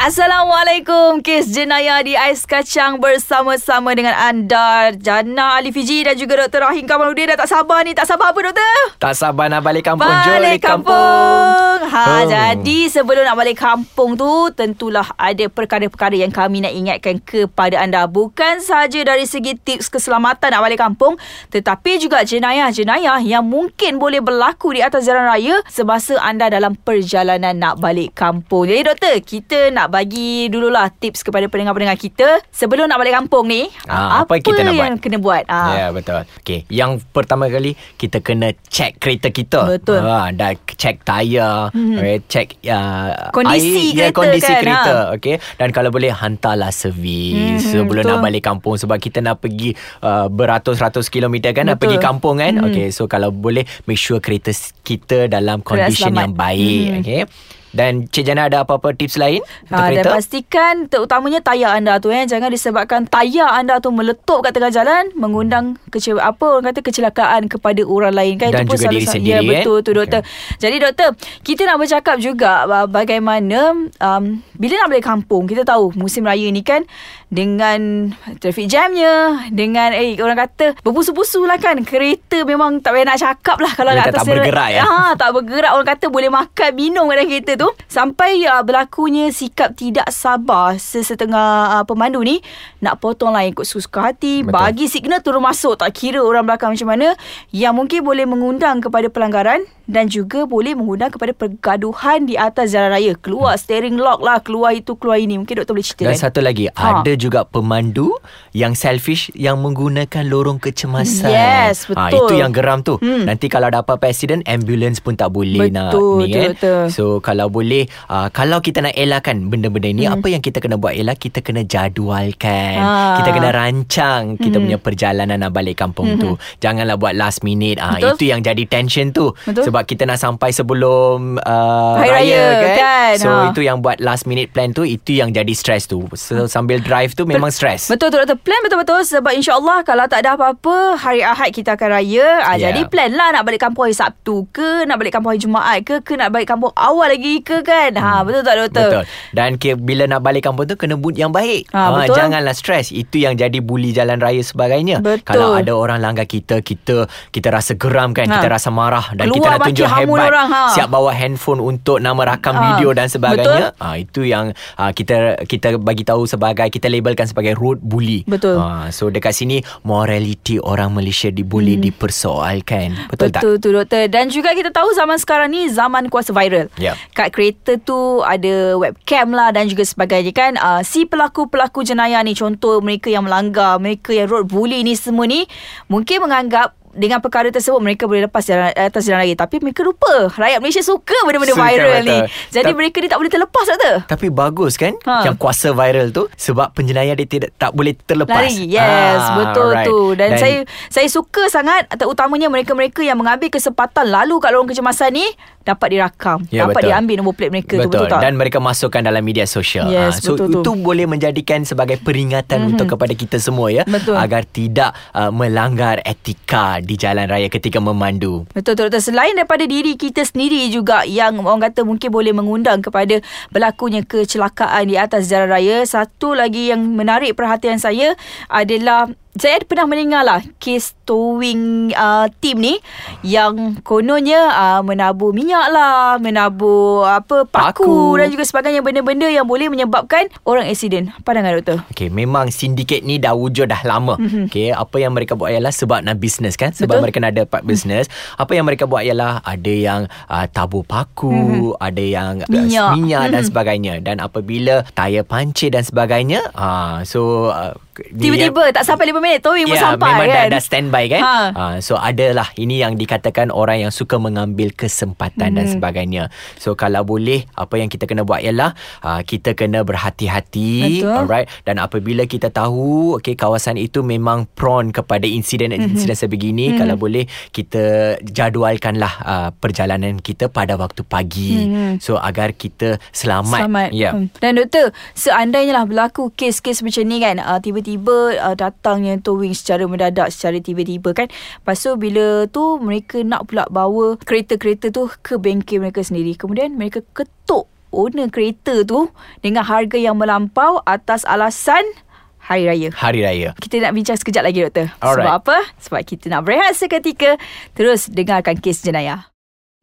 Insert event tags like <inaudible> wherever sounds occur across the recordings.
Assalamualaikum Kes jenayah di Ais Kacang Bersama-sama dengan anda Jana Ali Fiji Dan juga Dr. Rahim Kamaluddin Dah tak sabar ni Tak sabar apa doktor? Tak sabar nak balik kampung Balik Jom kampung, Ha, Oh. Jadi sebelum nak balik kampung tu Tentulah ada perkara-perkara yang kami nak ingatkan kepada anda Bukan sahaja dari segi tips keselamatan nak balik kampung Tetapi juga jenayah-jenayah yang mungkin boleh berlaku di atas jalan raya Semasa anda dalam perjalanan nak balik kampung Jadi doktor, kita nak bagi dululah tips kepada pendengar-pendengar kita Sebelum nak balik kampung ni Ah, apa kita nak yang buat? kena buat? Ah. Ya betul Okay Yang pertama kali Kita kena check kereta kita Betul. ha, Dah check tayar hmm. okay, Check uh, Kondisi air, ya, kereta Kondisi kan, kereta ha. okay? Dan kalau boleh Hantarlah servis Mhm, Sebelum betul. nak balik kampung Sebab kita nak pergi uh, Beratus-ratus kilometer kan Nak Betul. pergi kampung kan Hmm. Okay so kalau boleh Make sure kereta kita Dalam condition yang baik Mhm. Okay dan Cik Jana ada apa-apa tips lain? Untuk Ha, dan pastikan terutamanya tayar anda tu eh. Jangan disebabkan tayar anda tu meletup kat tengah jalan mengundang kece apa orang kata kecelakaan kepada orang lain kan? Dan itu pun juga salah diri sendiri, ya kan? betul tu doktor. Jadi doktor, kita nak bercakap juga bagaimana um, bila nak balik kampung kita tahu musim raya ni kan dengan traffic jamnya dengan eh orang kata berpusu-pusu lah kan. Kereta memang tak payah nak cakap lah kalau Kereta kat atas tak bergerak, ya? ha, tak bergerak. Orang kata boleh makan minum dalam kereta tu. Sampai uh, berlakunya sikap tidak sabar sesetengah uh, pemandu ni nak potong lain ikut suka hati Betul. bagi signal turun masuk. Tak kira orang belakang macam mana. Yang mungkin boleh mengundang kepada pelanggaran dan juga boleh mengundang kepada pergaduhan di atas jalan raya. Keluar steering lock lah keluar itu keluar ini. Mungkin doktor boleh cerita Dan kan? satu lagi Ha. Ada juga pemandu Yang selfish Yang menggunakan lorong kecemasan Yes, ha, betul. Itu yang geram tu Hmm. Nanti kalau ada apa-apa accident Ambulance pun tak boleh nak Betul, ni kan betul. So kalau boleh uh, Kalau kita nak elakkan Benda-benda ni Hmm. Apa yang kita kena buat Ialah kita kena jadualkan Ha. Kita kena rancang Kita Hmm. punya perjalanan Nak balik kampung tu Janganlah buat last minute ah Betul. Itu yang jadi tension tu Betul. Sebab kita nak sampai sebelum uh, Hari raya, kan, kan? So Ha. itu yang buat last minute plan tu Itu yang jadi stress tu so, Sambil drive tu memang stres Betul tu doktor Plan betul-betul Sebab insyaAllah Kalau tak ada apa-apa Hari Ahad kita akan raya ah, Yeah. Jadi plan lah Nak balik kampung hari Sabtu ke Nak balik kampung hari Jumaat ke Ke nak balik kampung awal lagi ke kan ha, Betul tak doktor Hmm. Betul Dan ke, bila nak balik kampung tu Kena mood yang baik Ah, betul. Janganlah stres Itu yang jadi bully jalan raya sebagainya Betul. Kalau ada orang langgar kita Kita kita rasa geram kan Ha. Kita rasa marah Dan Keluar kita nak tunjuk hebat orang, ha. Siap bawa handphone Untuk nama rakam Ha. video dan sebagainya ah, Itu yang ah, kita kita bagi tahu sebagai Kita labelkan sebagai road bully Betul. Ah, So dekat sini Morality orang Malaysia Boleh Hmm. dipersoalkan Betul, tak? Betul tu doktor Dan juga kita tahu zaman sekarang ni Zaman kuasa viral Ya. Kat kereta tu Ada webcam lah Dan juga sebagainya kan uh, Si pelaku-pelaku jenayah ni Contoh mereka yang melanggar Mereka yang road bully ni semua ni Mungkin menganggap dengan perkara tersebut mereka boleh lepas jalan, atas jalan raya tapi mereka lupa. Rakyat Malaysia suka benda-benda Suka, viral betul. ni jadi Ta- mereka ni tak boleh terlepas doktor Tapi bagus kan Ha. Yang kuasa viral tu? Sebab penjenayah dia tidak Tak boleh terlepas. Lari. Yes Ah, Betul right. tu. Dan, saya saya suka sangat Terutamanya mereka-mereka Yang mengambil kesempatan Lalu kat lorong kecemasan ni Dapat dirakam Ya, Dapat betul. diambil nombor plate mereka tu Betul. Betul tak Dan mereka masukkan dalam media sosial Yes, Ah, So betul tu. itu boleh menjadikan Sebagai peringatan mm-hmm. Untuk kepada kita semua ya Betul. Agar tidak uh, Melanggar etika Di jalan raya Ketika memandu Betul betul betul. Selain daripada diri kita sendiri juga yang orang kata mungkin boleh mengundang kepada berlakunya kecelakaan di atas jalan raya. Satu lagi yang menarik perhatian saya adalah saya pernah mendengar lah kes towing uh, team ni yang kononnya uh, menabur minyak lah, menabur apa paku, Paku. dan juga sebagainya benda-benda yang boleh menyebabkan orang aksiden. Pandangan doktor? Okay, memang sindiket ni dah wujud dah lama. Mm-hmm. Okay, apa yang mereka buat ialah sebab nak bisnes kan? Mhm. Sebab Betul. mereka nak dapat bisnes. Apa yang mereka buat ialah ada yang uh, tabur paku, mm-hmm. ada yang uh, Minyak. minyak dan Mhm. sebagainya. Dan apabila tayar pancit dan sebagainya, uh, so uh, Tiba-tiba tak sampai 5 minit towing pun Ya, sampai memang kan. dah, dah standby kan. Ha. Ha. So adalah ini yang dikatakan orang yang suka mengambil kesempatan hmm. dan sebagainya. So kalau boleh apa yang kita kena buat ialah uh, kita kena berhati-hati Betul. alright dan apabila kita tahu okey kawasan itu memang prone kepada insiden-insiden Mhm. sebegini kalau boleh kita jadualkanlah uh, perjalanan kita pada waktu pagi. So agar kita selamat. Selamat. Ya. Hmm. Dan doktor, seandainya lah berlaku kes-kes macam ni kan, uh, tiba-tiba tiba-tiba uh, datangnya towing secara mendadak secara tiba-tiba kan lepas tu bila tu mereka nak pula bawa kereta-kereta tu ke bengkel mereka sendiri kemudian mereka ketuk owner kereta tu dengan harga yang melampau atas alasan Hari Raya. Hari Raya. Kita nak bincang sekejap lagi doktor. Alright. Sebab apa? Sebab kita nak berehat seketika. Terus dengarkan kes jenayah.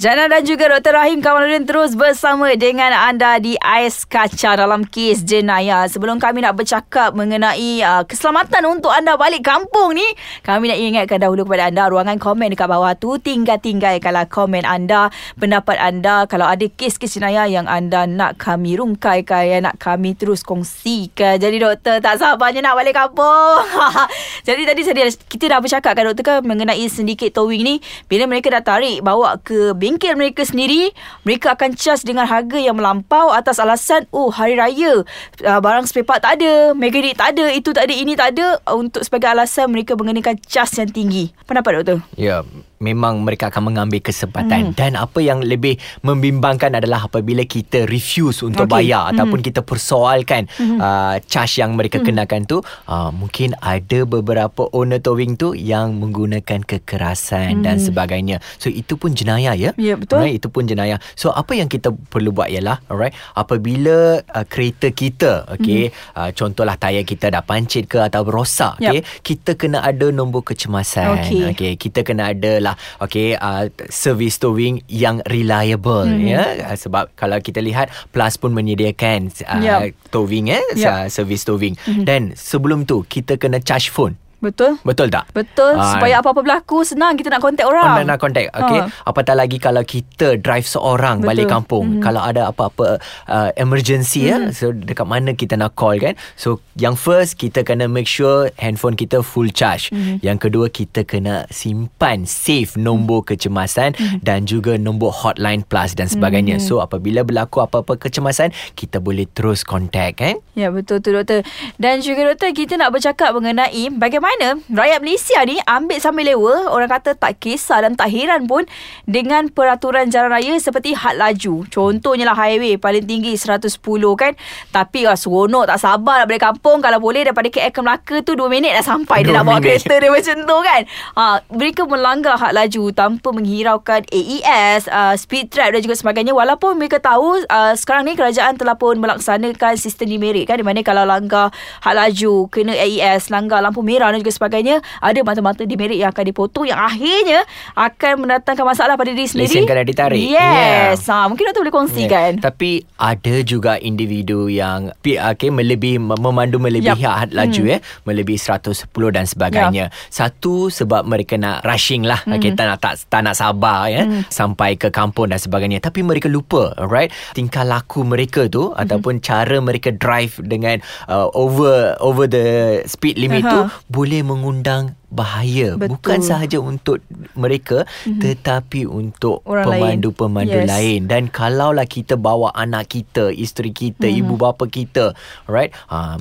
Jana dan juga Dr. Rahim Kamaluddin terus bersama dengan anda di Ais Kaca dalam kes jenayah. Sebelum kami nak bercakap mengenai uh, keselamatan untuk anda balik kampung ni, kami nak ingatkan dahulu kepada anda ruangan komen dekat bawah tu tinggal-tinggalkanlah komen anda, pendapat anda kalau ada kes-kes jenayah yang anda nak kami rungkaikan, yang nak kami terus kongsikan. Jadi doktor tak sabarnya nak balik kampung. <laughs> Jadi tadi kita dah bercakap kan doktor kan mengenai sedikit towing ni bila mereka dah tarik bawa ke bengkel mereka sendiri mereka akan charge dengan harga yang melampau atas alasan oh hari raya uh, barang spare part tak ada mekanik tak ada itu tak ada ini tak ada uh, untuk sebagai alasan mereka mengenakan charge yang tinggi. Pendapat doktor? Ya, memang mereka akan mengambil kesempatan hmm. dan apa yang lebih membimbangkan adalah apabila kita refuse untuk okay. bayar hmm. ataupun kita persoalkan hmm. uh, charge yang mereka Mm. hmm. kenakan tu uh, mungkin ada beberapa owner towing tu yang menggunakan kekerasan hmm. dan sebagainya. So itu pun jenayah ya. Ya, betul. Alright, itu pun jenayah. So apa yang kita perlu buat ialah alright apabila uh, kereta kita okey hmm. uh, contohlah tayar kita dah pancit ke atau rosak okey kita kena ada nombor kecemasan Okey. okey kita kena ada lah okey uh, service towing yang reliable Mhm. mm-hmm. ya Uh, sebab kalau kita lihat Plus pun menyediakan uh, Yap. towing eh uh, service towing Mhm. dan sebelum tu kita kena charge phone betul betul tak betul Ah, supaya apa-apa berlaku senang kita nak contact orang Orang nak contact Okay Ha. Apatah lagi Kalau kita drive seorang Betul. Balik kampung Mhm. Kalau ada apa-apa uh, Emergency Mhm. ya So dekat mana kita nak call kan So yang first Kita kena make sure Handphone kita full charge Mhm. Yang kedua Kita kena simpan Save nombor kecemasan Mhm. Dan juga nombor hotline plus Dan sebagainya Mhm. So apabila berlaku Apa-apa kecemasan Kita boleh terus contact kan Ya betul tu doktor Dan juga doktor Kita nak bercakap mengenai Bagaimana Rakyat Malaysia ni Ambil sambil lewa. Orang kata tak kisah Dan tak heran pun Dengan peraturan jalan raya Seperti had laju. Contohnya lah highway Paling tinggi 110 kan? Tapi ah, seronok tak sabar Nak balik kampung. Kalau boleh Daripada KL ke Melaka tu 2 minit dah sampai. Dia nak bawa minit. kereta dia macam tu kan? Ha, Mereka melanggar had laju Tanpa menghiraukan AES uh, Speed trap dan juga sebagainya. Walaupun mereka tahu uh, Sekarang ni kerajaan telah pun melaksanakan Sistem demerit kan? Di mana kalau langgar had laju Kena AES Langgar lampu merah dan juga sebagainya Ada mata-mata demerit yang akan dipotong Yang akhirnya Akan mendatangkan masalah pada diri sendiri Lesen kena ditarik. Yes ha, Mungkin doktor boleh kongsikan Yeah. Tapi ada juga individu yang okay, melebih mem- memandu melebihi had laju Hmm. eh melebihi 110 dan sebagainya. Satu sebab mereka nak rushing lah. Hmm. Okay, tak nak tak, tak nak sabar ya sampai ke kampung dan sebagainya. Tapi mereka lupa, alright? Tingkah laku mereka tu Hmm. ataupun cara mereka drive dengan uh, over over the speed limit tu Aha. Boleh mengundang bahaya Betul. bukan sahaja untuk mereka tetapi untuk Orang lain. pemandu-pemandu Yes. lain dan kalaulah kita bawa anak kita, isteri kita, Mhm. ibu bapa kita, right? Ha,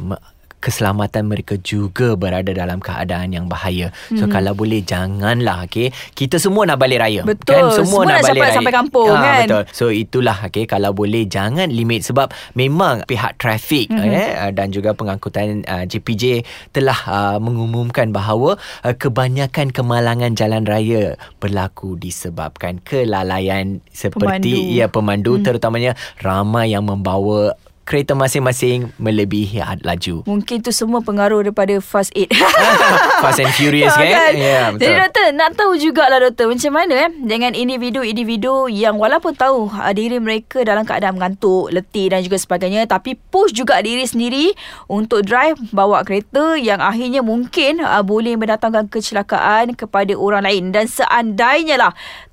keselamatan mereka juga berada dalam keadaan yang bahaya. So kalau boleh janganlah okey. Kita semua nak balik raya. Mhm. Betul. Kan semua, Semua nak nak balik raya. sampai kampung, Ah, kan? Betul. So itulah okey kalau boleh jangan limit sebab memang pihak trafik Mhm. mm-hmm. eh dan juga pengangkutan uh, JPJ telah uh, mengumumkan bahawa uh, kebanyakan kemalangan jalan raya berlaku disebabkan kelalaian seperti Pemandu. ya pemandu Hmm. terutamanya ramai yang membawa kereta masing-masing melebihi had laju. Mungkin tu semua pengaruh daripada Fast 8 <laughs> Fast and Furious <laughs> Ya, kan? Ya, Jadi betul. doktor nak tahu jugalah doktor macam mana eh dengan individu-individu yang walaupun tahu uh, diri mereka dalam keadaan mengantuk, letih dan juga sebagainya tapi push juga diri sendiri untuk drive bawa kereta yang akhirnya mungkin uh, boleh mendatangkan kecelakaan kepada orang lain dan seandainya lah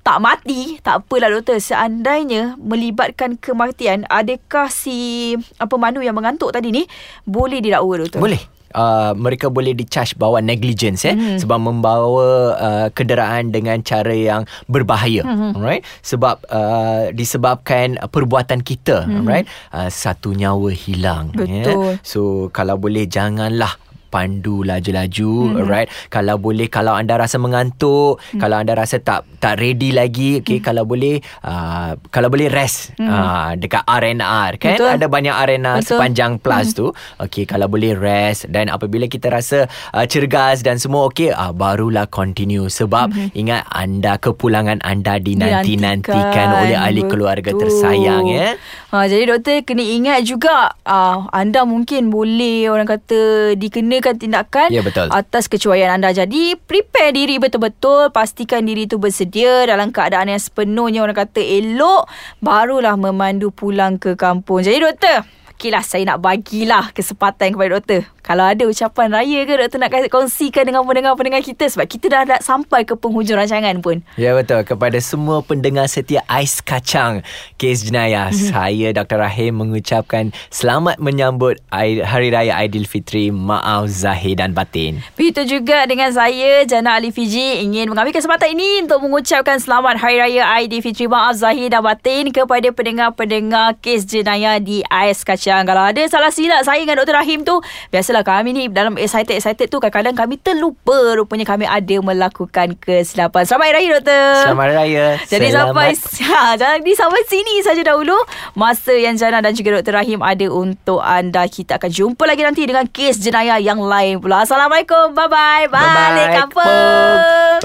tak mati, tak apalah doktor, seandainya melibatkan kematian, adakah si apa pemandu yang mengantuk tadi ni boleh didakwa doktor? Boleh. Uh, mereka boleh di-charge bawa negligence eh Mhm. sebab membawa uh, kenderaan dengan cara yang berbahaya Mhm. alright sebab uh, disebabkan perbuatan kita Mhm. alright uh, satu nyawa hilang Betul. so kalau boleh janganlah pandu laju-laju mm-hmm. alright kalau boleh kalau anda rasa mengantuk mm. kalau anda rasa tak tak ready lagi okey mm. kalau boleh uh, kalau boleh rest mm. uh, dekat R&R kan Betul. ada banyak arena Betul. sepanjang plus mm. tu okey kalau boleh rest dan apabila kita rasa uh, cergas dan semua okey uh, barulah continue sebab mm-hmm. ingat anda kepulangan anda dinanti-nantikan oleh ahli keluarga Betul. tersayang ya Ha, jadi doktor kena ingat juga uh, anda mungkin boleh orang kata dikenakan tindakan Ya, betul. atas kecuaian anda. Jadi prepare diri betul-betul, pastikan diri tu bersedia dalam keadaan yang sepenuhnya orang kata elok barulah memandu pulang ke kampung. Jadi doktor, okeylah saya nak bagilah kesempatan kepada doktor. Kalau ada ucapan raya ke doktor nak kongsikan dengan pendengar-pendengar kita sebab kita dah nak sampai ke penghujung rancangan pun. Ya betul kepada semua pendengar setia Ais Kacang Kes Jenayah Mhm. saya Dr. Rahim mengucapkan selamat menyambut Hari Raya Aidilfitri maaf zahir dan batin. Begitu juga dengan saya Jana Ali Fiji ingin mengambil kesempatan ini untuk mengucapkan selamat Hari Raya Aidilfitri Maaf Zahir dan Batin kepada pendengar-pendengar kes jenayah di Ais Kacang. Kalau ada salah silap saya dengan Dr. Rahim tu, biasalah kami ni dalam excited-excited tu kadang-kadang kami terlupa rupanya kami ada melakukan kesilapan. Selamat Hari Raya Doktor. Selamat Hari Raya. Jadi Selamat. sampai <laughs> ha, jadi sampai sini saja dahulu masa yang Jana dan juga Dr. Rahim ada untuk anda. Kita akan jumpa lagi nanti dengan kes jenayah yang lain pula. Assalamualaikum. Bye-bye. Balik Bye-bye, kampung.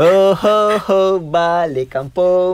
Oh ho ho balik kampung.